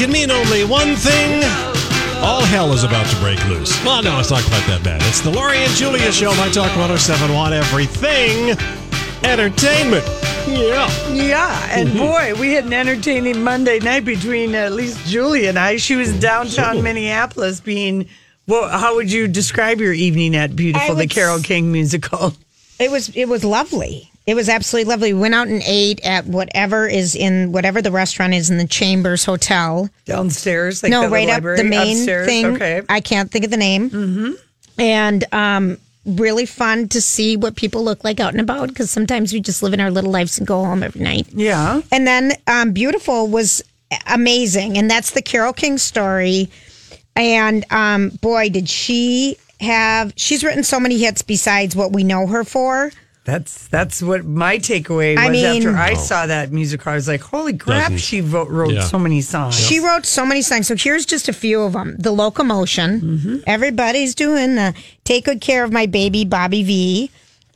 Can mean only one thing. All hell is about to break loose. Well, no, it's not quite that bad. It's the Lori and Julia Show, My Talk 1071, Everything Entertainment. Yeah. Yeah, and boy, we had an entertaining Monday night between uh, at least Julie and I. She was downtown Minneapolis being. Well, how would you describe your evening at Beautiful, the Carole s- King musical? It was it was lovely. It was absolutely lovely. We went out and ate at whatever is in whatever the restaurant is in the Chambers Hotel. Downstairs, like no, the right up library, the main upstairs? thing. Okay. I can't think of the name. Mm-hmm. And um, really fun to see what people look like out and about because sometimes we just live in our little lives and go home every night. Yeah. And then um, Beautiful was amazing. And that's the Carole King story. And um, boy, did she have, she's written so many hits besides what we know her for. That's that's what my takeaway was I mean- after I saw that musical. I was like, "Holy crap!" Doesn't- She wrote, wrote Yeah. so many songs. She wrote so many songs. So here's just a few of them The Locomotion. Everybody's doing the Take Good Care of My Baby, Bobby Vee.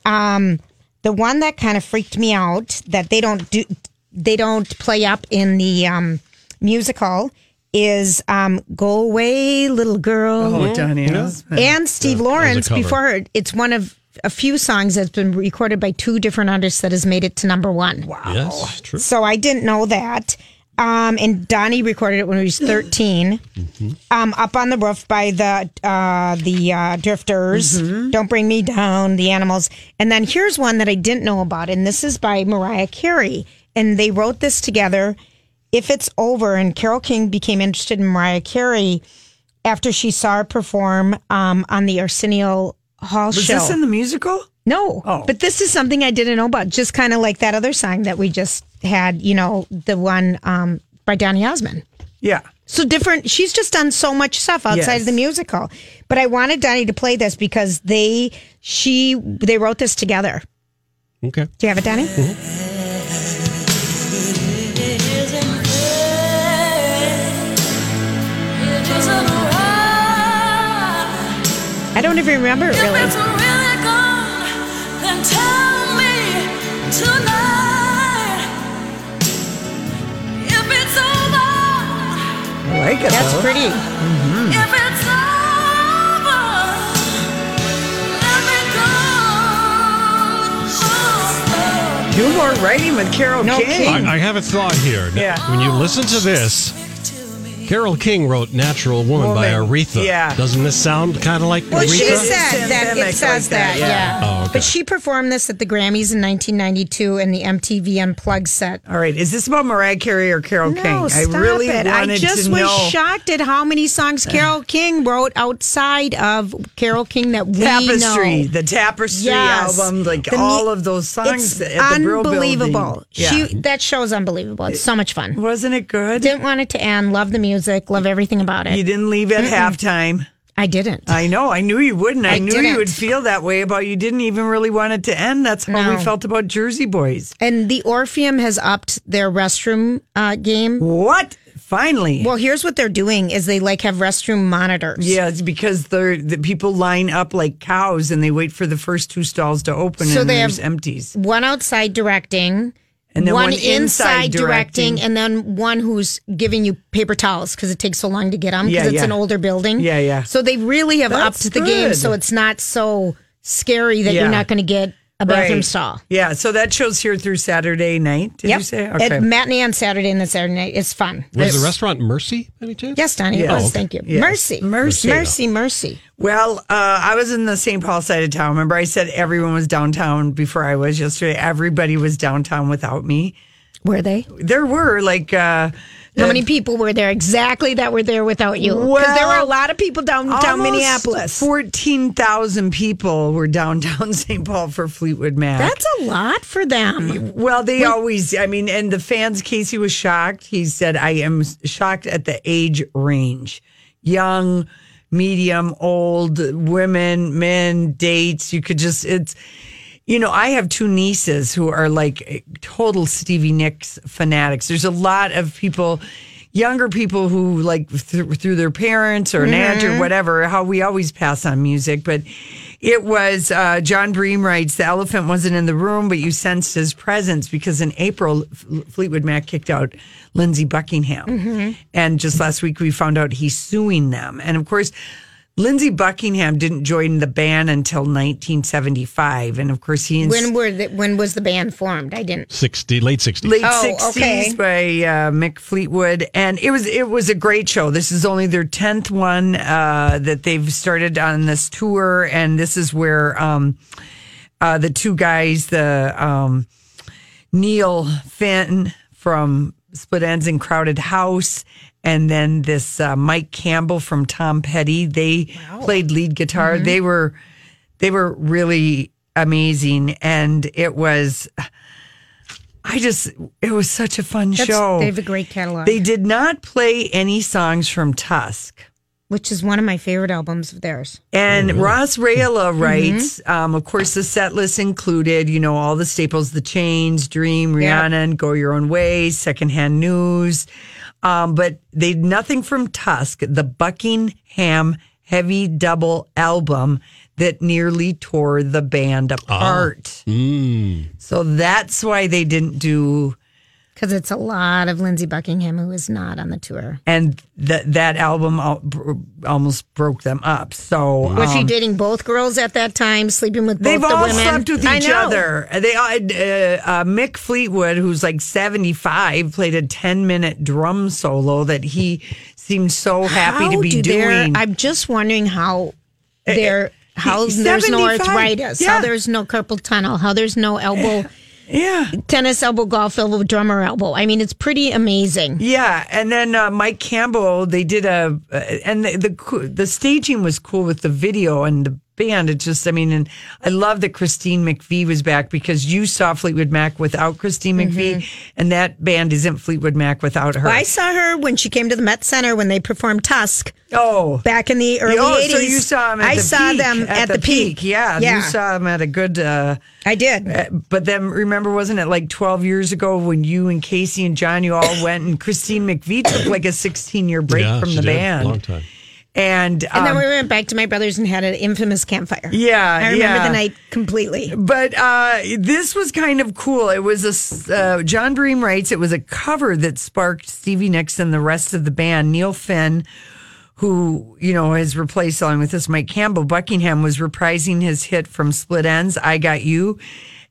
Um, the one that kind of freaked me out that they don't do, they don't play up in the um, musical is um, Go Away, Little Girl. oh, Donny, Osmond. and Steve that was a Lawrence before her. It's one of a few songs that's been recorded by two different artists that has made it to number one. Wow. Yes, true. So I didn't know that. Um, and Donnie recorded it when he was 13. Um, up on the roof by the uh, the uh, Drifters. Don't bring me down. The Animals. And then here's one that I didn't know about, and this is by Mariah Carey. And they wrote this together. If it's over, and Carole King became interested in Mariah Carey after she saw her perform um, on the Arsenio Hall was show. Was this in the musical? No, Oh. but this is something I didn't know about. Just kind of like that other song that we just had, you know, the one um, by Donny Osmond. Yeah. So different. She's just done so much stuff outside Yes. of the musical. But I wanted Donnie to play this because they, she, they wrote this together. Okay. Do you have it, Donnie? I don't even remember it really. I like it. That's though. pretty. Mm-hmm. Do more writing with Carole No King. kidding. I, I have a thought here. Yeah. When you listen to this, Carole King wrote Natural Woman, by Aretha. Yeah. Doesn't this sound kind of like Well, Aretha? she said that Systemic it says like that, that, yeah. yeah. Oh, okay. But she performed this at the Grammys in 1992 in the MTV Unplugged set. All right. Is this about Mariah Carey or Carole No, King? stop I really it. wanted I just to was know. shocked at how many songs Carole King wrote outside of Carole King that we Tapestry, know. the Tapestry Yes. album, like The mu- all of those songs It's at the Brill unbelievable. Building. Yeah. She, that show's unbelievable. It's so much fun. Wasn't it good? Didn't want it to end. Love the music. Love everything about it. You didn't leave at halftime. I didn't. I know. I knew you wouldn't. I, I knew didn't. you would feel that way about you didn't even really want it to end. That's how we felt about Jersey Boys. and the Orpheum has upped their restroom uh, game. What? Finally. Well, here's what they're doing: is they like have restroom monitors. yeah, it's because they're the people line up like cows and they wait for the first two stalls to open So and they there's have- empties. one outside directing, And then one, one inside, inside directing, directing. and then one who's giving you paper towels because it takes so long to get them because Yeah, it's yeah. an older building. Yeah, yeah. So they really have That's upped the game, so it's not so scary that Yeah. you're not going to get a bathroom Right. stall. Yeah, so that show's here through Saturday night. Did Yep. you say? At matinee on Saturday and then Saturday night. It's fun. Was the restaurant Mercy any chance? Yes, Donnie. Yes. It was. Oh, okay. Thank you. Yes. Mercy. Mercy. Mercy. Mercy. Well, uh, I was in the St. Paul side of town. Remember, I said everyone was downtown before I was yesterday. Everybody was downtown without me. Were they? There were like uh, How many people were there exactly that were there without you? Because Well, there were a lot of people downtown Minneapolis. Fourteen thousand people were downtown St. Paul for Fleetwood Mac. That's a lot for them. Well, they always, I mean, and the fans, Casey was shocked. He said, I am shocked at the age range young, medium, old, women, men, dates. You could just, it's, you know, I have two nieces who are like total Stevie Nicks fanatics. There's a lot of people, younger people who like th- through their parents or an aunt or whatever, how we always pass on music. But it was, uh, Jon Bream writes, the elephant wasn't in the room, but you sensed his presence because in April, Fleetwood Mac kicked out Lindsey Buckingham. And just last week, we found out he's suing them. And of course, Lindsey Buckingham didn't join the band until 1975, and of course he ins- When were the, when was the band formed? I didn't. 60, late 60s. late Oh, 60s okay. by uh, Mick Fleetwood, and it was it was a great show. This is only their tenth one uh, that they've started on this tour, and this is where um, uh, the two guys, the um, Neil Finn from Split Enz and Crowded House, and then this uh, Mike Campbell from Tom Petty. They played lead guitar. Mm-hmm. They were they were really amazing, and it was. I just it was such a fun That's, show. They have a great catalog, They did not play any songs from Tusk. Which is one of my favorite albums of theirs. And Ross Raihala Mm-hmm. writes, um, of course, the set list included, you know, all the staples, The Chains, Dream, Yep. Rhiannon, and Go Your Own Way, Secondhand News. Um, but they nothing from Tusk, the Buckingham heavy double album that nearly tore the band apart. So that's why they didn't do Because it's a lot of Lindsey Buckingham who is not on the tour. and that that album almost broke them up. So Was she um, dating both girls at that time, sleeping with both They've the all women? slept with each other. They uh, uh, Mick Fleetwood, who's like seventy five, played a ten minute drum solo that he seemed so happy How to be do doing. I'm just wondering how they're how he- there's no 75. arthritis, Yeah. how there's no carpal tunnel, how there's no elbow, yeah, tennis elbow, golf elbow, drummer elbow. I mean, it's pretty amazing. yeah. And then uh, Mike Campbell, they did a, uh, and the, the the staging was cool with the video and the band. It just, I mean, and I love that Christine McVie was back because you saw Fleetwood Mac without Christine McVie, and that band isn't Fleetwood Mac without her. I saw her when she came to the Met Center when they performed Tusk oh, back in the early oh, 80s. so you saw them at I the saw peak, them at, the, peak. Yeah, yeah, you saw them at a good. Uh, I did. uh, but then remember, wasn't it like twelve years ago when you and Casey and John you all went and Christine McVie took like a sixteen year break yeah, from she the did. band, Long time. And and then um, we went back to my brother's and had an infamous campfire. Yeah, I remember yeah. the night completely. But uh, this was kind of cool. It was a, uh, Jon Bream writes it was a cover that sparked Stevie Nicks and the rest of the band. Neil Finn, who you know has replaced along with this Mike Campbell. Buckingham was reprising his hit from Split Enz, "I Got You."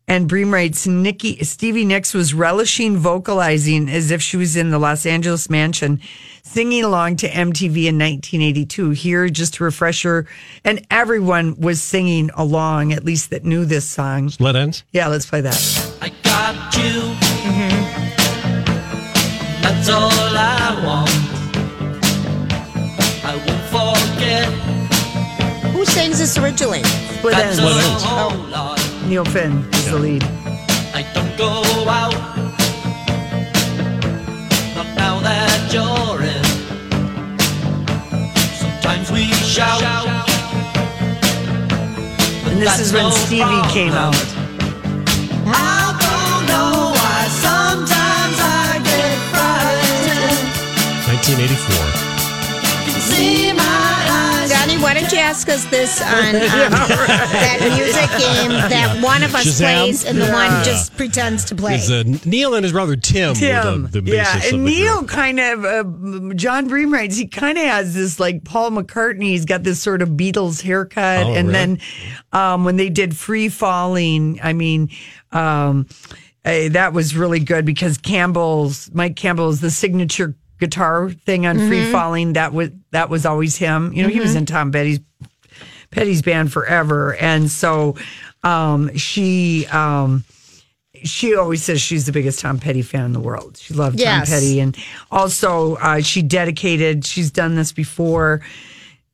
And Bream writes, Nikki, Stevie Nicks was relishing vocalizing as if she was in the Los Angeles mansion, singing along to MTV in 1982. Here, just to refresh her, and everyone was singing along, at least that knew this song. Split Enz? Yeah, let's play that. I got you. That's all I want. I won't forget. Who sings this originally? Split That's Ends. a whole oh. lot. Neil Finn is the lead. I don't go out. Not now that you're in. Sometimes we shout. And this is when no Stevie came out. I don't know why sometimes I get frightened. 1984. Why don't don't you ask us this on um, that music game that one of us Shazam? plays and the Yeah. one just pretends to play? Uh, Neil and his brother Tim, Tim, were the, the yeah, basis of and the Neil group. kind of uh, Jon Bream writes. He kind of has this like Paul McCartney. He's got this sort of Beatles haircut, Oh, and really? then um, when they did Free Falling, I mean. Um, eh, that was really good because Campbell's Mike Campbell is the signature guitar thing on Free Falling. That was that was always him. You know, he was in Tom Petty's Petty's band forever, and so um, she um, she always says she's the biggest Tom Petty fan in the world. She loved Yes. Tom Petty, and also uh, she dedicated. She's done this before.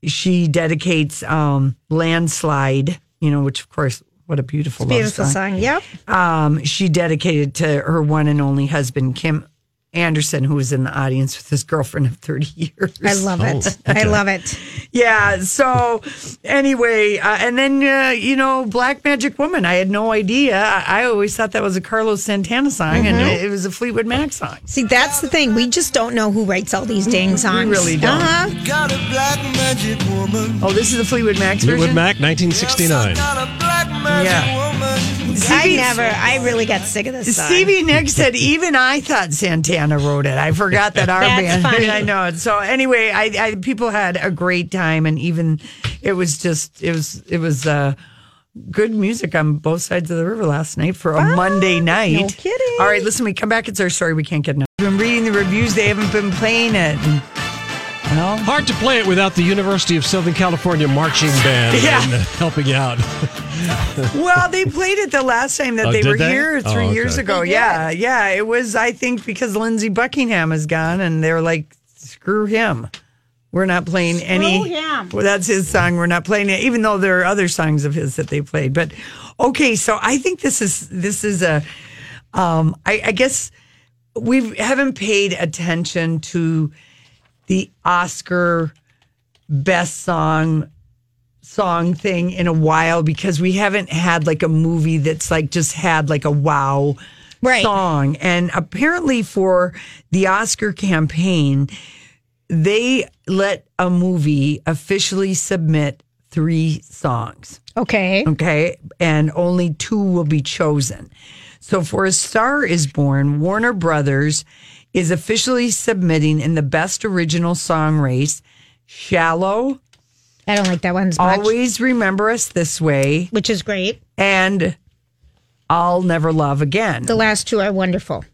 She dedicates um, "Landslide," you know, which of course, what a beautiful, Beautiful song. Yep. um, she dedicated to her one and only husband, Kim Anderson, who was in the audience with his girlfriend of 30 years. I love it. Oh, I love it. Yeah. So, anyway, uh, and then, uh, you know, Black Magic Woman. I had no idea. I, I always thought that was a Carlos Santana song, and Mm-hmm. it was a Fleetwood Mac song. See, that's the thing. We just don't know who writes all these dang songs. We really don't. Uh-huh. Got a black magic woman. Oh, this is the Fleetwood Mac's Fleetwood? Mac, 1969. Got a black magic Yeah. Woman. I never. I really got sick of this song. Stevie Nicks said, even I thought Santana wrote it. I forgot that our That's band. funny. I know. It. So anyway, I, I people had a great time, and even it was just it was it was uh, good music on both sides of the river last night for a Monday night. kidding. All right, listen, we come back. It's our story. We can't get enough. We've been reading the reviews. They haven't been playing it. And, well, Hard to play it without the University of Southern California marching band Yeah. and, uh, helping you out. Well, they played it the last time that Oh, they were they? here three Oh, years okay. ago. Yeah, yeah. It was, I think, because Lindsey Buckingham is gone, and they're like, screw him. We're not playing any. him. Well, that's his song. We're not playing it, even though there are other songs of his that they played. But okay, so I think this is this is a. Um, I, I guess we haven't paid attention to the Oscar best song song thing in a while because we haven't had like a movie that's like just had like a wow Right. song. And apparently for the Oscar campaign, they let a movie officially submit three songs. Okay. Okay. And only two will be chosen. So for A Star is Born, Warner Brothers is officially submitting in the best original song race Shallow, I don't like that one as much, Always Remember Us This Way, which is great. and I'll Never Love Again. The last two are wonderful.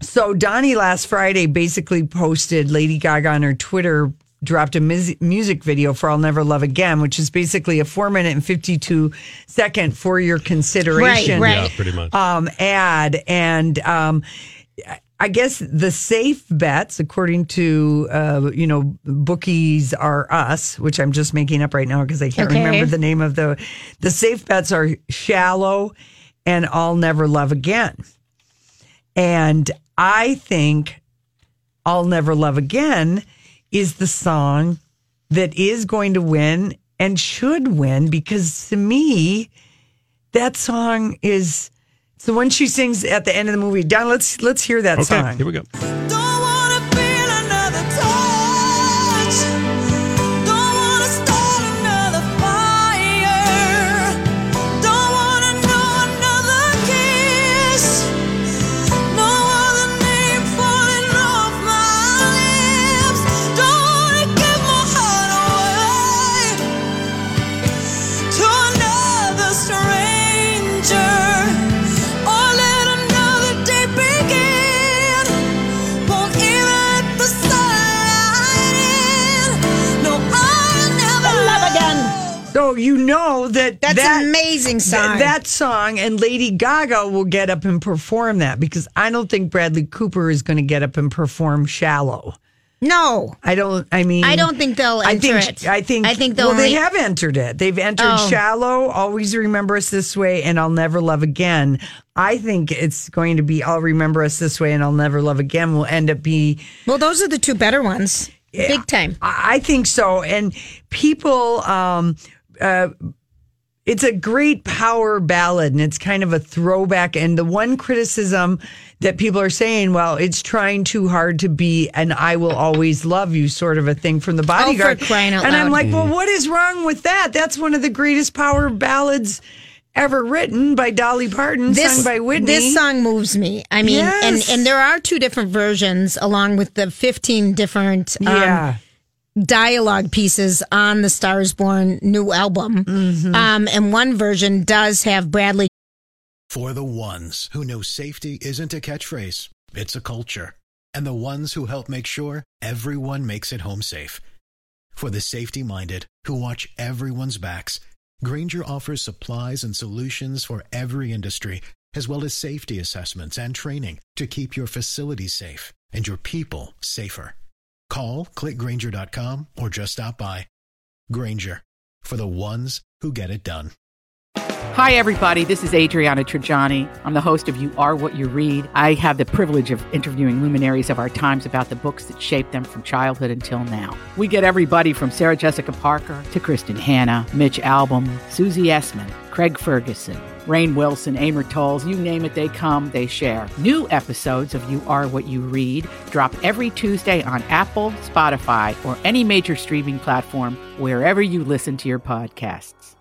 So Donnie last Friday basically posted Lady Gaga on her Twitter dropped a mus- music video for I'll Never Love Again, which is basically a four minute and 52 second for your consideration Right, right. Yeah, pretty much. um, ad. And um, I guess the safe bets, according to, uh, you know, bookies are us, which I'm just making up right now because I can't Okay. remember the name of the, the safe bets are shallow and I'll never love again. And I think I'll Never Love Again is the song that is going to win and should win because to me, that song is it's the one she sings at the end of the movie. Don, let's let's hear that okay, song. here we go. Know that That's that, an amazing th- song. that song and Lady Gaga will get up and perform that because I don't think Bradley Cooper is going to get up and perform "Shallow." no, I don't. I mean, I don't think they'll I think. it. I think. I think they'll Well, they have entered it. They've entered Oh. "Shallow," "Always Remember Us This Way," and "I'll Never Love Again." I think it's going to be "I'll Remember Us This Way" and "I'll Never Love Again" will end up be well, those are the two better ones. Big time. I I think so. And people, um, uh, it's a great power ballad and it's kind of a throwback. And the one criticism that people are saying, well, it's trying too hard to be an I will always love you sort of a thing from the bodyguard. crying out and I'm loud. like, well, what is wrong with that? That's one of the greatest power ballads ever written by Dolly Parton, sung by Whitney. This song moves me. I mean, Yes. and and there are two different versions, along with the fifteen different um, yeah. Dialogue pieces on the Stars Born new album. Mm-hmm. Um, and one version does have Bradley For the ones who know safety isn't a catchphrase, it's a culture. And the ones who help make sure everyone makes it home safe. For the safety minded who watch everyone's backs, Grainger offers supplies and solutions for every industry, as well as safety assessments and training to keep your facilities safe and your people safer. Call clickgrainger.com or just stop by. Grainger for the ones who get it done. Hi, everybody. This is Adriana Trigiani. I'm the host of You Are What You Read. I have the privilege of interviewing luminaries of our times about the books that shaped them from childhood until now. We get everybody from Sarah Jessica Parker to Kristin Hannah, Mitch Albom, Susie Essman, Craig Ferguson, Rainn Wilson, Amor Towles, you name it, they come, they share. New episodes of You Are What You Read drop every Tuesday on Apple, Spotify, or any major streaming platform wherever you listen to your podcasts.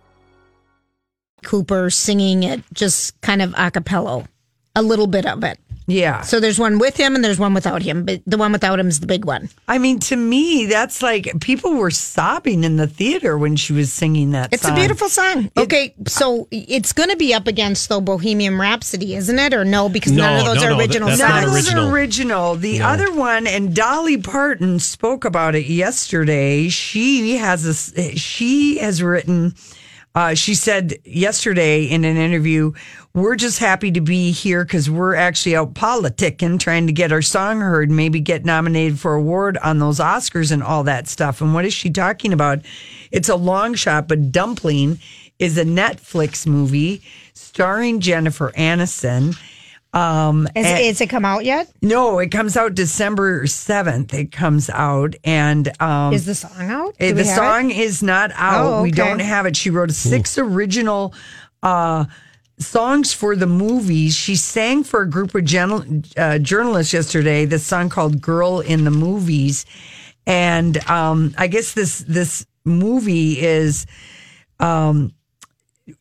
Cooper singing it just kind of a cappella, a little bit of it. Yeah. So there's one with him and there's one without him, but the one without him is the big one. I mean, to me, that's like people were sobbing in the theater when she was singing that It's song. a beautiful song. Okay, so it's going to be up against though Bohemian Rhapsody, isn't it? Or no, because none of those no, are no, original that's None not of songs. those original. are original. The other one, and Dolly Parton spoke about it yesterday. She has a, she has written. Uh, she said yesterday in an interview, "We're just happy to be here because we're actually out politicking, trying to get our song heard, maybe get nominated for award on those Oscars and all that stuff." And what is she talking about? It's a long shot, but Dumpling is a Netflix movie starring Jennifer Aniston. Um, Is, and- is it come out yet? no, it comes out December 7th. It comes out. And um, Is the song out? eh, Do we the song it? is not out. Oh, We don't have it. She wrote six original uh, songs for the movies. She sang for a group of gen- uh, journalists yesterday this song called Girl in the Movies. And um, I guess this this movie is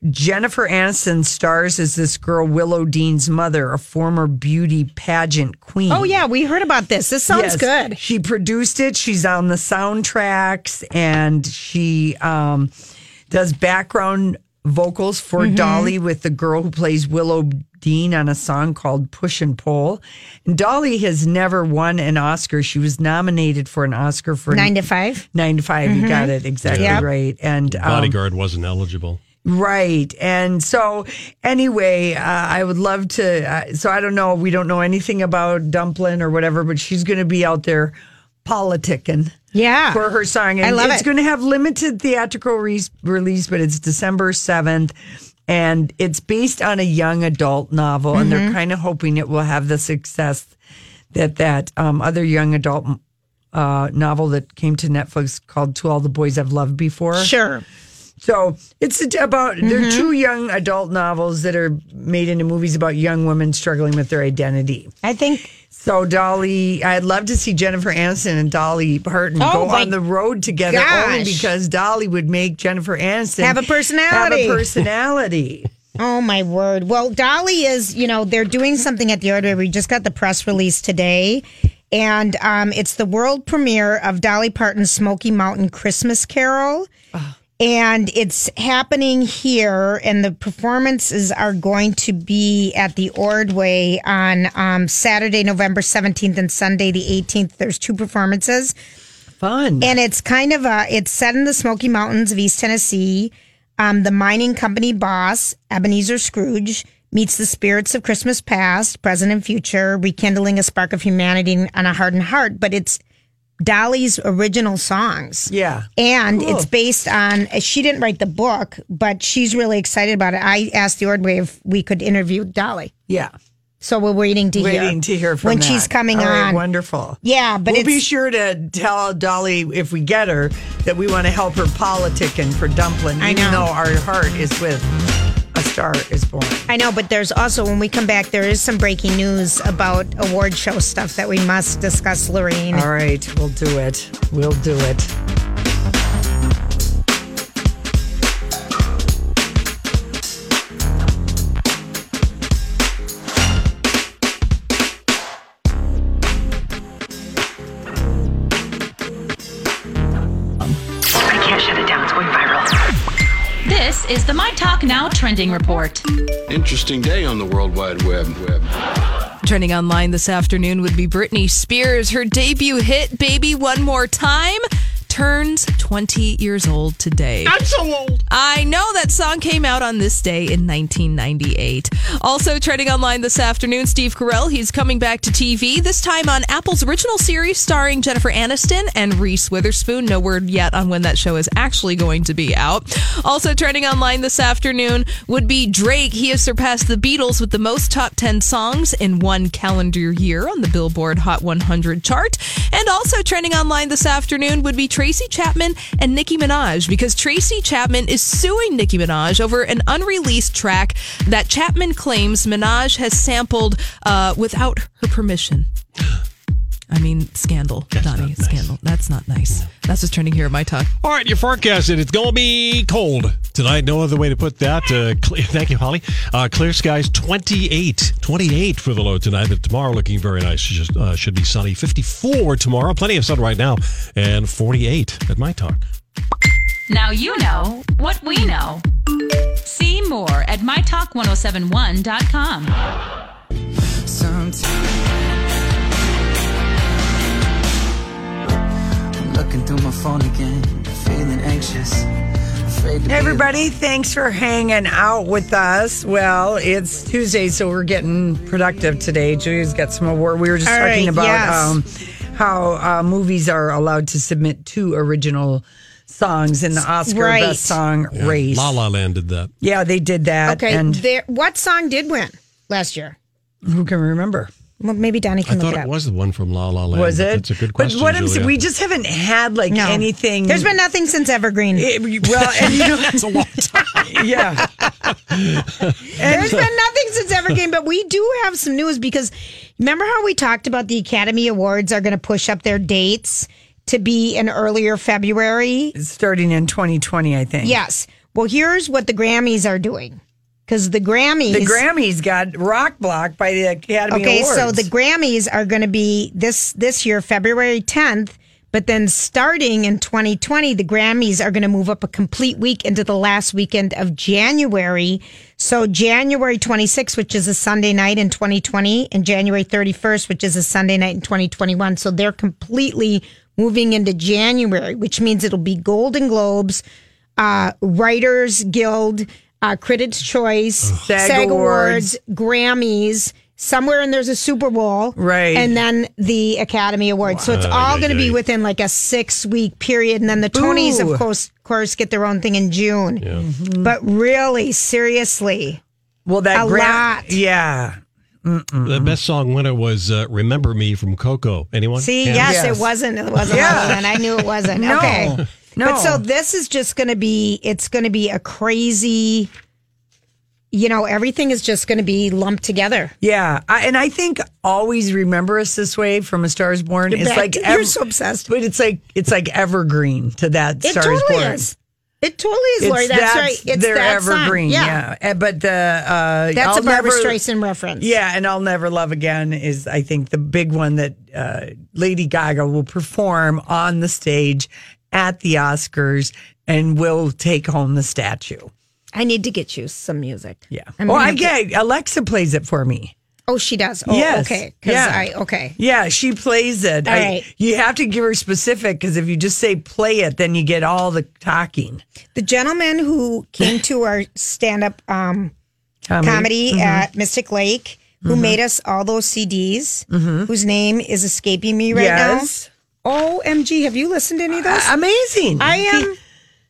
Jennifer Aniston stars as this girl, Willow Dean's mother, a former beauty pageant queen. Oh yeah, we heard about this. This sounds Yes. good. She produced it. She's on the soundtracks and she um, does background vocals for Mm-hmm. Dolly with the girl who plays Willow Dean on a song called Push and Pull. And Dolly has never won an Oscar. She was nominated for an Oscar for Nine to five. Nine to 5 You got it exactly Yep. right. And um, Bodyguard wasn't eligible. Right. And so, anyway, uh, I would love to. Uh, so, I don't know. We don't know anything about Dumplin or whatever, but she's going to be out there politicking Yeah. for her song. And I love it's it. going to have limited theatrical re- release, but it's December 7th. And it's based on a young adult novel. And Mm-hmm. they're kind of hoping it will have the success that that um, other young adult uh, novel that came to Netflix called To All the Boys I've Loved Before. Sure. So it's about there are two young adult novels that are made into movies about young women struggling with their identity. I think So Dolly, I'd love to see Jennifer Aniston and Dolly Parton Oh, go on the road together only because Dolly would make Jennifer Aniston Have a personality. Have a personality. Oh my word. Well, Dolly is, you know, they're doing something at the Ordway. We just got the press release today. And um, it's the world premiere of Dolly Parton's Smoky Mountain Christmas Carol. And it's happening here, and the performances are going to be at the Ordway on um, Saturday, November 17th, and Sunday, the 18th. There's two performances. Fun. And it's kind of a, it's set in the Smoky Mountains of East Tennessee. Um, the mining company boss, Ebenezer Scrooge, meets the spirits of Christmas past, present, and future, rekindling a spark of humanity on a hardened heart. But it's Dolly's original songs. yeah. And Cool. it's based on, she didn't write the book, but she's really excited about it. I asked the Ordway if we could interview Dolly. Yeah. So we're waiting to hear. Waiting to hear from when that. she's coming All right, on. wonderful. Yeah, but we'll be sure to tell Dolly if we get her that we want to help her politicking for Dumpling, I even know. though our heart is with Star Is Born. I know, but there's also when we come back, there is some breaking news about award show stuff that we must discuss, Lorraine. All right, we'll do it. We'll do it. Trending report. Interesting day on the World Wide Web. Web. Trending online this afternoon would be Britney Spears. Her debut hit, Baby One More Time, turns 20 years old today. I'm so old. I know that song came out on this day in 1998. Also trending online this afternoon, Steve Carell. He's coming back to TV, this time on Apple's original series starring Jennifer Aniston and Reese Witherspoon. No word yet on when that show is actually going to be out. Also trending online this afternoon would be Drake. He has surpassed the Beatles with the most top 10 songs in one calendar year on the Billboard Hot 100 chart. And also trending online this afternoon would be Tracy Chapman and Nicki Minaj because Tracy Chapman is suing Nicki Minaj over an unreleased track that Chapman claims Minaj has sampled uh, without her permission. I mean, scandal, Donnie, scandal. That's not nice. That's what's trending here at my talk. All right, you're forecasted. It's going to be cold tonight. No other way to put that. Uh, cle thank you, Holly. Uh, clear skies, 28. 28 for the low tonight. But tomorrow looking very nice. Just, uh, should be sunny. 54 tomorrow. Plenty of sun right now. And 48 at my talk. Now you know what we know. See more at mytalk1071.com. Looking through my phone again, feeling anxious. Hey, everybody, thanks for hanging out with us. Well, it's Tuesday, so we're getting productive today. Julia's got some award. We were just All talking right, about yes. um, how uh, movies are allowed to submit two original songs in the Oscar Right. Best Song race. La La Land did that. Yeah, they did that. Okay, and there, what song did win last year? who can remember? Well, maybe Donnie I can look thought it it up. was the one from La La Land. Was it? That's a good question. But what I'm saying, we just haven't had like No. anything. There's been nothing since Evergreen. It- well, and you know, That's a long time. yeah. There's uh, been nothing since Evergreen, but we do have some news because remember how we talked about the Academy Awards are going to push up their dates to be in earlier February? Starting in 2020, I think. Yes. Well, here's what the Grammys are doing. Because the Grammys. The Grammys got rock blocked by the Academy Awards. Okay, Awards. so the Grammys are going to be this this year, February 10th. But then starting in 2020, the Grammys are going to move up a complete week into the last weekend of January. So January 26th, which is a Sunday night in 2020, and January 31st, which is a Sunday night in 2021. So they're completely moving into January, which means it'll be Golden Globes, uh, Writers Guild, uh, Critics' Choice, SAG SAG, Awards. Awards, Grammys. Somewhere and there's a Super Bowl, Right. And then the Academy Awards. So it's all going to be within like a six week period, and then the Tonys, Ooh. of course, of course, get their own thing in June. But really, seriously, well, that a Gra- lot. Yeah. The best song winner was uh, "Remember Me" from Coco. Anyone? see, Hands? yes, Yes. it wasn't. It wasn't. Yeah. Yeah. And I knew it wasn't. No. Okay. No. But so this is just going to be. It's going to be a crazy. You know, everything is just going to be lumped together. Yeah, I, and I think always remember us this way from A Star Is Born. It's back like to- you're so obsessed. but it's like it's like evergreen to that It Star Is totally Born. is. It totally is, Lori. That's, right. It's they're that evergreen. Yeah. Uh, but the uh, That's I'll a Barbra never, Streisand reference. Yeah, and I'll never love again is I think the big one that uh, Lady Gaga will perform on the stage at the Oscars and will take home the statue. I need to get you some music. Yeah. Oh, I have to- get Alexa plays it for me. Oh, she does. Oh, Yes. okay. Yeah. I okay. Yeah, she plays it. All I- right. You have to give her specific because if you just say play it, then you get all the talking. The gentleman who came to our stand-up um, Comedy. comedy Mhm. at Mystic Lake, who Mhm. made us all those CDs, Mhm. whose name is escaping me right Yes. now. OMG, have you listened to any of those? Amazing. I am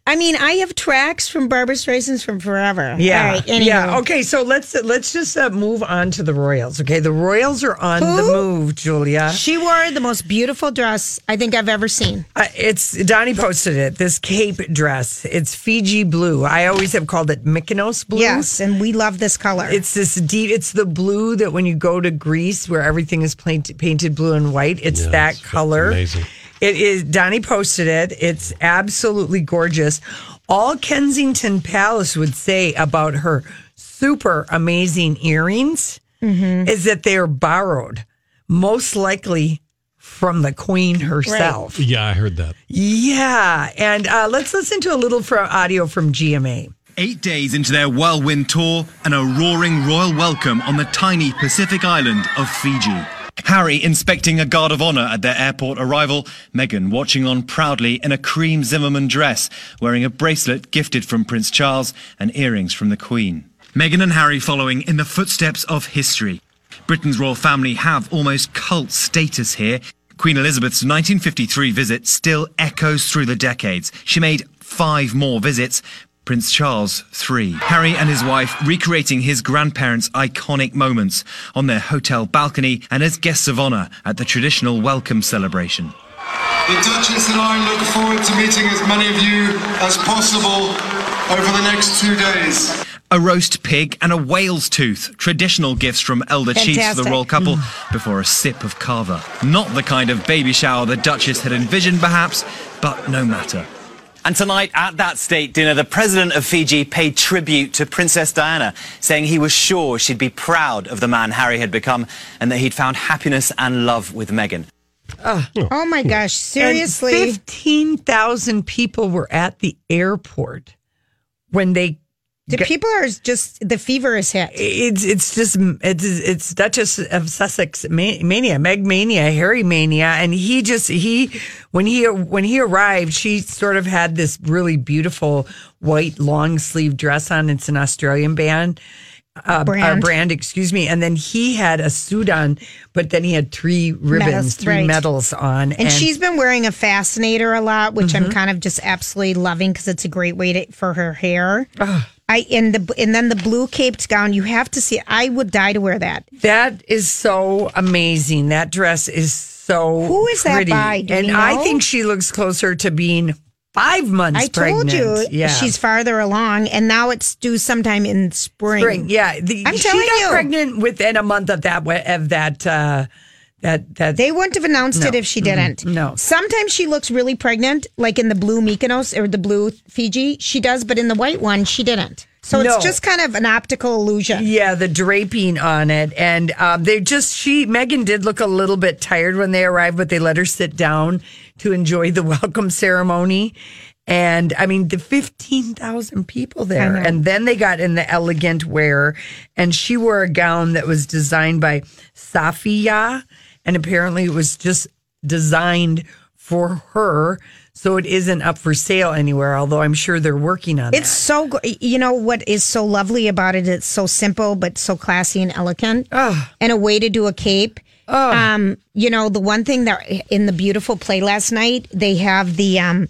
I mean, I have tracks from Barbra Streisand's from forever. Yeah, All right, anywho. yeah. Okay, so let's let's just uh, move on to the Royals. Okay, the Royals are on the move, Julia. She wore the most beautiful dress I think I've ever seen. Uh, it's Donnie posted it. This cape dress. It's Fiji blue. I always have called it Mykonos blue. Yes, and we love this color. It's this deep. It's the blue that when you go to Greece, where everything is paint, painted blue and white. It's Yeah, that it's color. amazing. It is. Donnie posted it. It's absolutely gorgeous. All Kensington Palace would say about her super amazing earrings Mm-hmm. is that they are borrowed, most likely from the Queen herself. Yeah, I heard that. Yeah, and uh, let's listen to a little from audio from GMA. Eight days into their whirlwind tour and a roaring royal welcome on the tiny Pacific island of Fiji. Harry inspecting a guard of honour at their airport arrival, Meghan watching on proudly in a cream Zimmermann dress, wearing a bracelet gifted from Prince Charles and earrings from the Queen. Meghan and Harry following in the footsteps of history. Britain's royal family have almost cult status here. Queen Elizabeth's 1953 visit still echoes through the decades. She made five more visits. Prince Charles, three. Harry and his wife recreating his grandparents' iconic moments on their hotel balcony and as guests of honour at the traditional welcome celebration. The Duchess and I look forward to meeting as many of you as possible over the next two days. A roast pig and a whale's tooth, traditional gifts from elder chiefs to the royal couple, mm. before a sip of kava. Not the kind of baby shower the Duchess had envisioned, perhaps, but no matter. And tonight at that state dinner, the president of Fiji paid tribute to Princess Diana, saying he was sure she'd be proud of the man Harry had become and that he'd found happiness and love with Meghan. Oh, oh my gosh, seriously. fifteen thousand people were at the airport when they. The people are just, the fever is hit. It's it's just it's it's Duchess of Sussex mania, Meg mania, Harry mania, and he just he when he when he arrived, she sort of had this really beautiful white long sleeve dress on. It's an Australian band. Uh, Brand. uh, brand, excuse me, and then he had a suit on, but then he had three ribbons, Medals, three right. medals on, And, she's been wearing a fascinator a lot, which Mm-hmm. I'm kind of just absolutely loving because it's a great way to, for her hair. I and the and then the blue caped gown. You have to see. I would die to wear that. That is so amazing. That dress is so Who is that by? Do and I think she looks closer to being five months I pregnant. told you yeah. she's farther along, and now it's due sometime in spring. spring. Yeah, the, I'm telling she got you. pregnant within a month of that of that uh, that that They wouldn't have announced No. it if she didn't. No. Sometimes she looks really pregnant, like in the blue Mykonos or the blue Fiji. She does, but in the white one, she didn't. So No. it's just kind of an optical illusion. Yeah, the draping on it, and um, they just she Meghan did look a little bit tired when they arrived, but they let her sit down to enjoy the welcome ceremony. And I mean, the fifteen thousand people there, and then they got in the elegant wear, and she wore a gown that was designed by Safiyaa, and apparently it was just designed for her, so it isn't up for sale anywhere. Although I'm sure they're working on it. It's so, go- you know, what is so lovely about it? It's so simple, but so classy and elegant. And a way to do a cape. Um, you know, the one thing that in the beautiful play last night, they have the, um,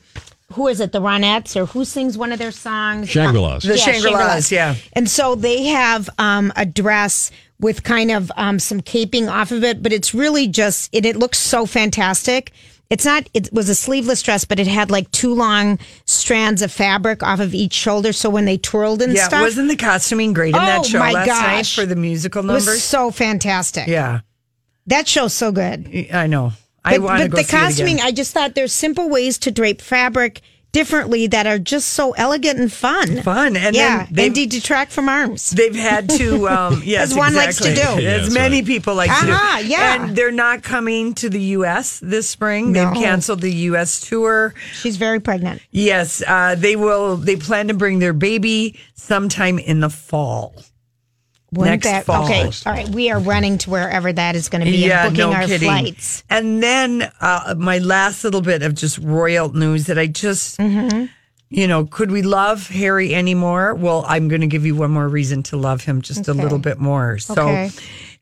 who is it? The Ronettes or who sings one of their songs? Shangri-Las. The Shangri-Las, yeah. And so they have um, a dress with kind of um, some caping off of it, but it's really just, it, it looks so fantastic. It's not, it was a sleeveless dress, but it had like two long strands of fabric off of each shoulder. So when they twirled and stuff. Yeah, stuff. wasn't the costuming great in that Oh, show my last night for the musical it numbers? was so fantastic. yeah, That show's so good. I know. I But, want to go the see it again. costuming, I just thought there's simple ways to drape fabric differently that are just so elegant and fun. Fun, and yeah, then they- and de- detract from arms. They've had to, um, yes, As one likes to exactly. do. As many right. people like Uh-huh, to do. yeah. And they're not coming to the U.S. this spring. No. They've canceled the U.S. tour. She's very pregnant. Yes, uh, they will. They plan to bring their baby sometime in the fall. Wouldn't Next that, fall. Okay, all right. We are running to wherever that is going to be yeah, and booking no our kidding. flights. And then uh, my last little bit of just royal news that I just, Mm-hmm. you know, could we love Harry anymore? Well, I'm going to give you one more reason to love him just a little bit more. So, Okay.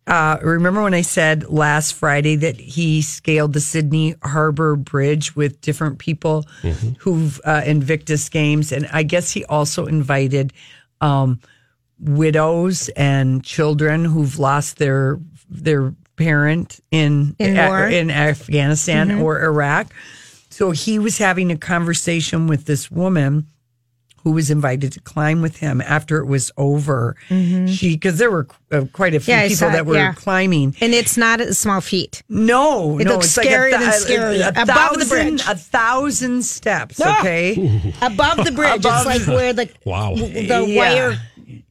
uh, remember when I said last Friday that he scaled the Sydney Harbor Bridge with different people who've uh, Invictus games, and I guess he also invited um, widows and children who've lost their their parent in In A- in Afghanistan Mhm. or Iraq. So he was having a conversation with this woman who was invited to climb with him after it was over. She because there were uh, quite a few Mm-hmm. Yeah, people saw that were yeah. climbing. And it's not a small feat. No, It no, looks it's like a scarier than scary. A, Above the bridge. a thousand steps. Ah! Okay, Above the bridge, Above- it's like where the Wow. the Yeah. wire,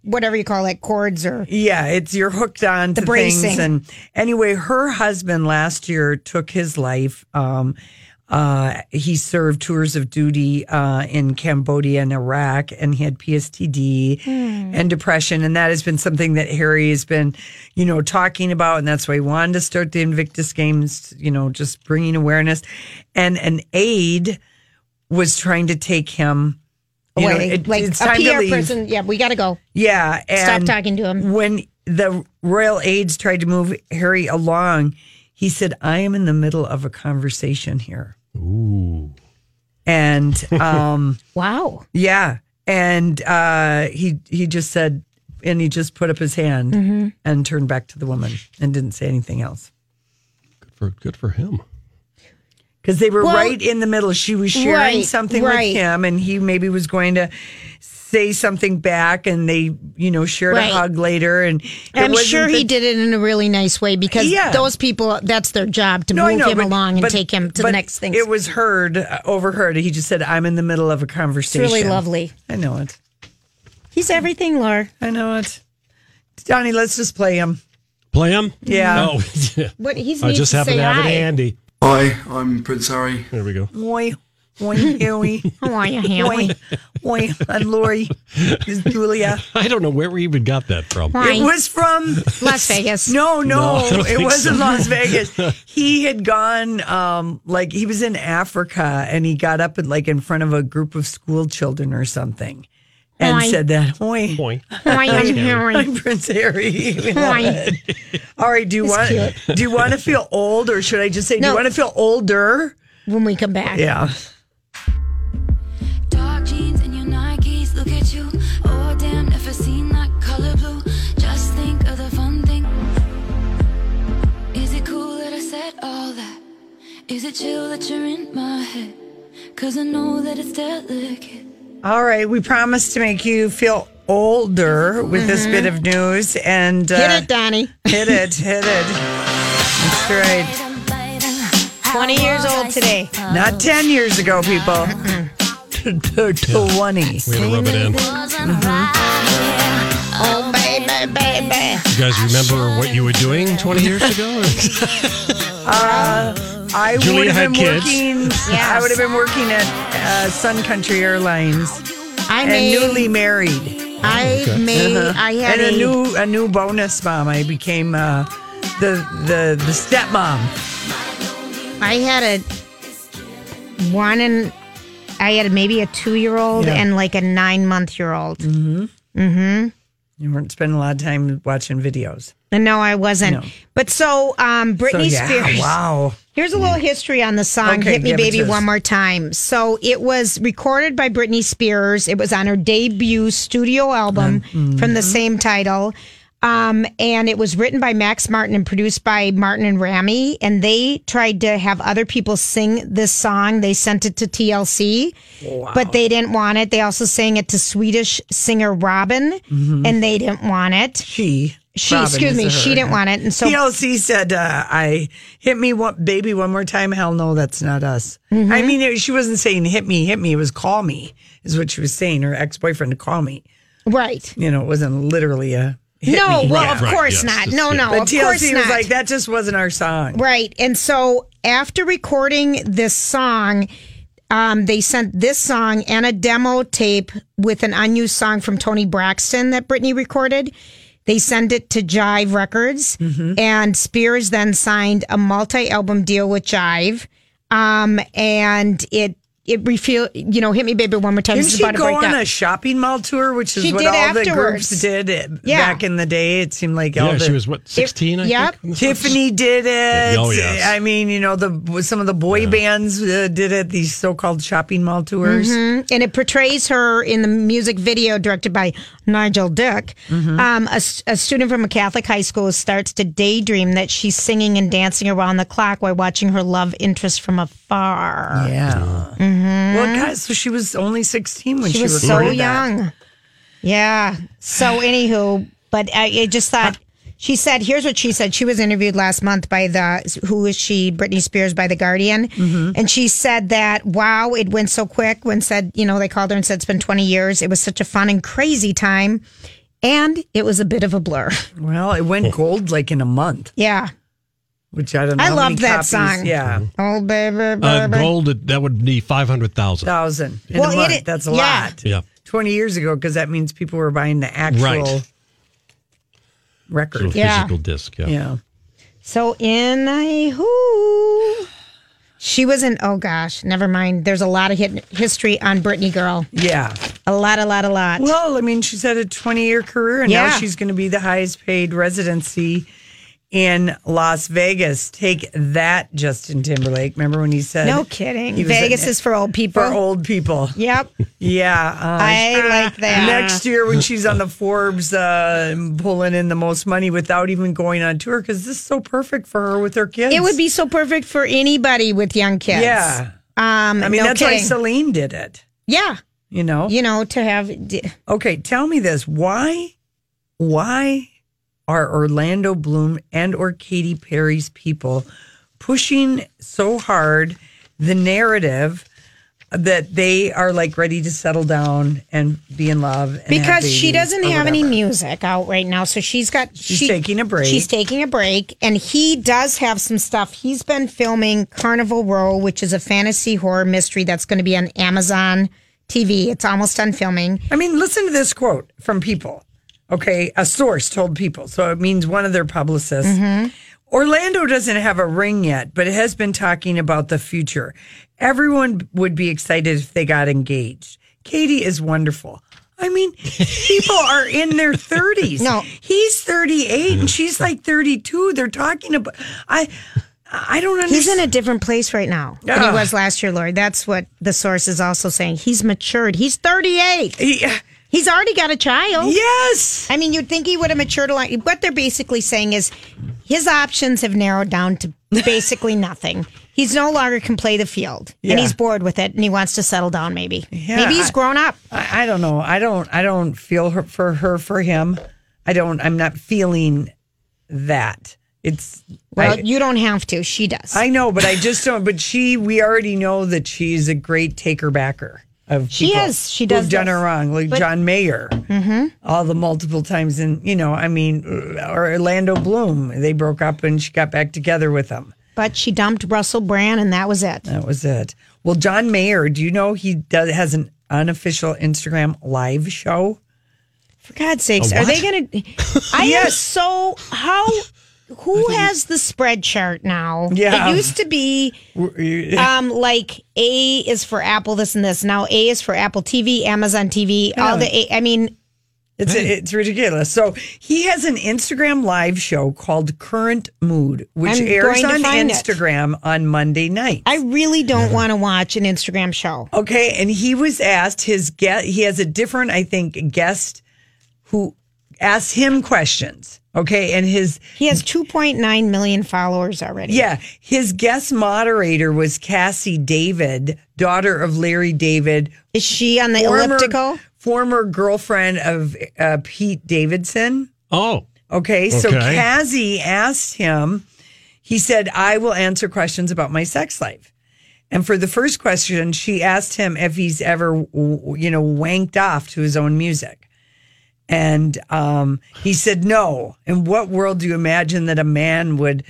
whatever you call it, cords or Yeah, it's you're hooked on The to bracing. things. And anyway, her husband last year took his life. Um, uh, he served tours of duty uh, in Cambodia and Iraq, and he had PSTD and depression. And that has been something that Harry has been, you know, talking about. And that's why he wanted to start the Invictus Games, you know, just bringing awareness. And an aide was trying to take him. You know, it- like it's a time to PR leave. person. Yeah, we got to go. Yeah. Stop talking to him. When the royal aides tried to move Harry along, he said, I am in the middle of a conversation here. Ooh. And um Wow. yeah. And uh he he just said and he just put up his hand Mm-hmm. and turned back to the woman and didn't say anything else. Good for good for him. Because they were Well- right in the middle. She was sharing Right, something right. with him, and he maybe was going to say something back, and they, you know, shared Right. a hug later. And I'm wasn't sure he that- did it in a really nice way because Yeah. those people, that's their job to No, move know, him but- along and but- take him to the next thing. It was heard, uh, overheard. He just said, "I'm in the middle of a It's conversation." really lovely. I know it. He's everything, Laura. I know it. Donnie, let's just play him. Play him? Yeah. Oh, yeah. What he's I just to happen say to have hi. it handy. Hi, I'm Prince Harry. There we go. Oi, oi, Huey. How are you, Oi, Haley? oi, I'm Lori. This is Julia. I don't know where we even got that from. Why? It was from Las Vegas. No, No, no, I don't it think wasn't so. Las Vegas. He had gone, um, like he was in Africa, and he got up and like in front of a group of school children or something, and Hi. said that. Oi, Point. Hi, I'm I'm Prince Harry. We love All right, do you He's want cute. do you want to feel old, or should I just say do No. you want to feel older? When we come back. Yeah. Dark jeans and your Nikes, look at you. Oh, damn, never seen that color blue. Just think of the fun thing. Is it cool that I said all that? Is it chill that you're in my head? Cause I know that it's delicate. All right, we promised to make you feel older with this bit of news, and uh, Mm-hmm. Hit it, Donnie. hit it, hit it. That's right. 20 years old today. Not 10 years ago, people. 20. We had to rub it in. Oh, baby, baby. You guys remember what you were doing 20 years ago? I Julia would have had been kids. working. I would have been working at uh, Sun Country Airlines I and made, newly married. I made, I had and a, a, new a new bonus mom. I became uh, the the the stepmom. I had a one and I had maybe a two year old Yeah. and like a nine month year old. Mm-hmm. Mm-hmm. You weren't spending a lot of time watching videos. No, I wasn't. No. But so, um, Britney so, yeah, Spears. Wow. Here's a little history on the song Okay, Hit Me Baby. One More Time. So it was recorded by Britney Spears. It was on her debut studio album Mm-hmm. from the same title. Um, and it was written by Max Martin and produced by Martin and Rami. And they tried to have other people sing this song. They sent it to TLC, but they didn't want it. They also sang it to Swedish singer Robyn, and they didn't want it. Mm-hmm. She. She, Robyn excuse me, she didn't want it. And so TLC said, uh, "I hit me one baby one more time." Hell no, that's not us. Mm-hmm. I mean, it, she wasn't saying "hit me, hit me." It was "call me," is what she was saying. Her ex boyfriend to call me. right. You know, it wasn't literally a hit no, me. well, Right, of right, course yes, not. yes, No, yeah. no, But of TLC course was not. like, "That just wasn't our song." Right. And so after recording this song, um, they sent this song and a demo tape with an unused song from Toni Braxton that Britney recorded. They send it to Jive Records, Mm-hmm. and Spears then signed a multi album deal with Jive. Um, and it it refeel you know hit me baby one more time. Didn't she about go break on down. a shopping mall tour, which is She what did all the groups did Yeah. back in the day? It seemed like Yeah, all the, she was what, 16, I Yep. think? Tiffany did it. Oh, yes. I mean, you know, the some of the boy bands uh, did it. These so-called shopping mall tours. Mhm. And it portrays her in the music video directed by Nigel Dick. Mm-hmm. Um, a, a student from a Catholic high school starts to daydream that she's singing and dancing around the clock while watching her love interest from afar. Yeah. Mhm. Well, guys, so she was only sixteen when she, she was so recorded that. young. Yeah. So, anywho, but I, I just thought she said, here's what she said. She was interviewed last month by the, who is she? Britney Spears by The Guardian. Mm-hmm. And she said that, wow, it went so quick when said, you know, they called her and said it's been 20 years. It was such a fun and crazy time. And it was a bit of a blur. Well, it went gold like in a month, Yeah. which I don't know. I love that copies- song. Yeah, Oh, baby, baby. Uh, gold, that would be 500,000. thousand in Well, a it- That's a yeah. lot. Yeah. Twenty years ago, because that means people were buying the actual Right. Record. Little Yeah. physical disc. Yeah. Yeah. So in a who she was in oh gosh, never mind. There's a lot of hit, history on Britney girl. Yeah. A lot, a lot, a lot. Well, I mean, she's had a 20 year career and now she's going to be the highest paid residency in Las Vegas. Take that, Justin Timberlake. Remember when he said, no kidding. Vegas is for old people. for old people? Yep. Yeah. uh, I like that. Next year, when she's on the Forbes, uh, pulling in the most money without even going on tour, because this is so perfect for her with her kids. It would be so perfect for anybody with young kids. Yeah. Um I mean, no that's why kidding. Celine did it. Yeah. You know. You know, to have Okay, tell me this: why, why are Orlando Bloom and or Katy Perry's people pushing so hard the narrative that they are like ready to settle down and be in love? Because she doesn't have any music out right now, so she's got She's she- taking a break. She's taking a break, and he does have some stuff. He's been filming Carnival Row, which is a fantasy horror mystery that's going to be on Amazon TV. It's almost done filming. I mean, listen to this quote from people. Okay, a source told people, so it means one of their publicists. Mm-hmm. Orlando doesn't have a ring yet, but it has been talking about the future. Everyone would be excited if they got engaged. Katy is wonderful. I mean, people are in their 30s. No. He's 38 and she's like 32. They're talking about I I don't understand. He's in a different place right now than he was last year, Lori. That's what the source is also saying. He's matured. He's 38. He- He's already got a child. yes. I mean, you'd think he would have matured a lot. What they're basically saying is his options have narrowed down to basically nothing. He's no longer can play the field, Yeah. and he's bored with it, and he wants to settle down. Maybe, Yeah, maybe he's I- grown up. I, I don't know. I don't. I don't feel her for her for him. I don't. I'm not feeling that. It's. Well, I, you don't have to. She does. I know, but I just don't. But she. We already know that she's a great taker backer of. She is. She does done this. her wrong, like But- John Mayer. hmm All the multiple times, and you know, I mean, or Orlando Bloom. They broke up, and she got back together with him. But she dumped Russell Brand, and that was it. That was it. Well, John Mayer. Do you know he does has an unofficial Instagram live show? For God's sakes, are they going to? I am so how. Who has the spread chart now? Yeah. It used to be um like A is for Apple this and this. Now A is for Apple TV, Amazon TV, all the A, I mean It's it's ridiculous. So he has an Instagram live show called Current Mood, which I'm airs on find it. Instagram on Monday night. I really don't want to watch an Instagram show. Okay, and he was asked his guest. He has a different, I think, guest who asked him questions. Okay, and his He has 2.9 million followers already. yeah, his guest moderator was Cazzie David, daughter of Larry David. Is she on the elliptical? Former girlfriend of uh, Pete Davidson. Oh. Okay, so Okay. Cassie asked him, he said, I will answer questions about my sex life. And for the first question, she asked him if he's ever, you know, wanked off to his own music. And um, he said, no. In what world do you imagine that a man would,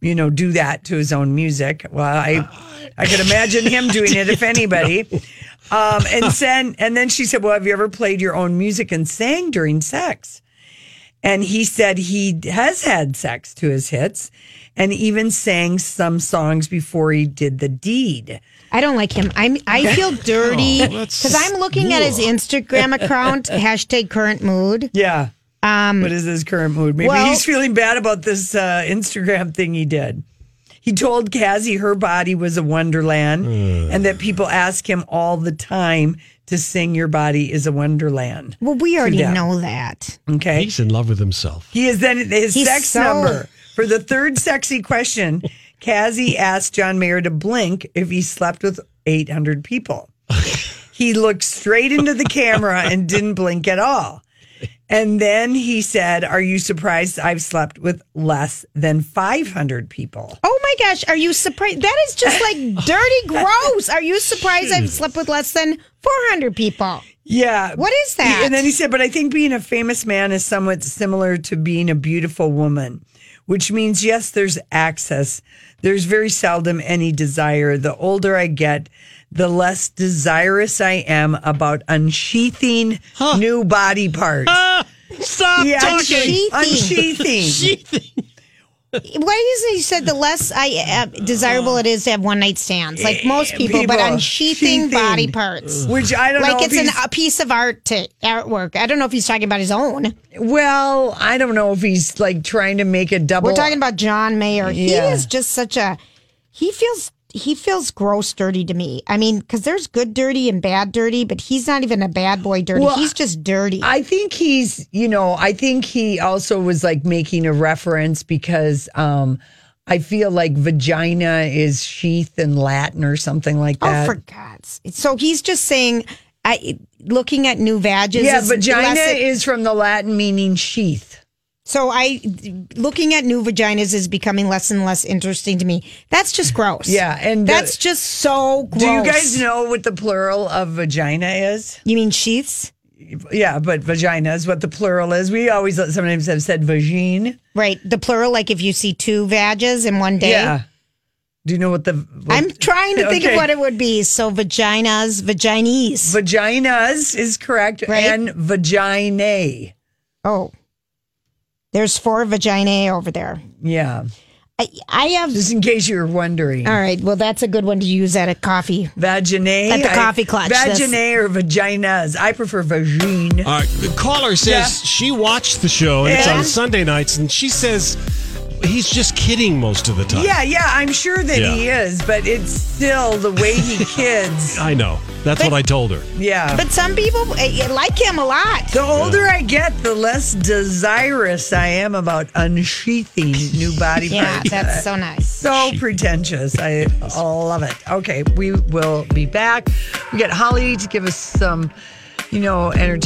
you know, do that to his own music? Well, I, I could imagine him doing it if anybody. Um, and then, and then she said, well, have you ever played your own music and sang during sex? And he said he has had sex to his hits and even sang some songs before he did the deed. I don't like him. I'm. I feel dirty Oh, because I'm looking at his Instagram account. hashtag current mood. Yeah. Um, what is his current mood? Maybe well- he's feeling bad about this uh, Instagram thing he did. He told Cazzie her body was a wonderland and that people ask him all the time to sing Your Body is a Wonderland. Well, we already them. know that. Okay. He's in love with himself. He is then his He's sex so- number. For the third sexy question, Cazzie asked John Mayer to blink if he slept with 800 people. he looked straight into the camera and didn't blink at all. And then he said, Are you surprised I've slept with less than 500 people? Oh my gosh, are you surprised? That is just like dirty gross. Are you surprised I've slept with less than 400 people? Yeah. What is that? And then he said, but I think being a famous man is somewhat similar to being a beautiful woman, which means, yes, there's access. There's very seldom any desire. The older I get, the less desirous I am about unsheathing new body parts. Stop yeah, talking. Unsheathing. Why is it you said the less I uh, desirable it is to have one night stands, like most people, but People, unsheathing body parts, Which I don't like know if it's an, he's- a piece of art to artwork. I don't know if he's talking about his own. Well, I don't know if he's like trying to make a double. We're talking about John Mayer. He Yeah. is just such a. He feels he feels gross dirty to me. I mean, because there's good dirty and bad dirty, but he's not even a bad boy dirty. Well, he's just dirty. I think he's, you know, I think he also was like making a reference because um I feel like vagina is sheath in Latin or something like that. oh, for God's! So he's just saying, I looking at new vages. yeah, is vagina less- is from the Latin meaning sheath. So I looking at new vaginas is becoming less and less interesting to me. That's just gross. Yeah, and uh, that's just so gross. Do you guys know what the plural of vagina is? You mean sheaths? Yeah, but vagina is what the plural is. We always sometimes have said vagine. Right. The plural, like if you see two vages in one day. Yeah. Do you know what the? What, I'm trying to think Okay. of what it would be. So vaginas, vagines. Vaginas is correct, Right. and vaginae. Oh, there's four vaginae over there. Yeah. I, I have. Just in case you were wondering. All right. Well, that's a good one to use at a coffee. Vaginae. At the coffee clutch. That's- Vaginae or vaginas. I prefer vagine. All right, the caller says Yeah. she watched the show and it's on Sunday nights, and she says he's just kidding most of the time. Yeah, yeah, I'm sure that Yeah. he is, but it's still the way he kids. I know. That's what I told her. Yeah. But some people eh, like him a lot. the older I get, the less desirous I am about unsheathing new body parts. Yeah, parts. that's so nice. So pretentious. I love it. Okay, we will be back. We got Holly to give us some, you know, entertainment.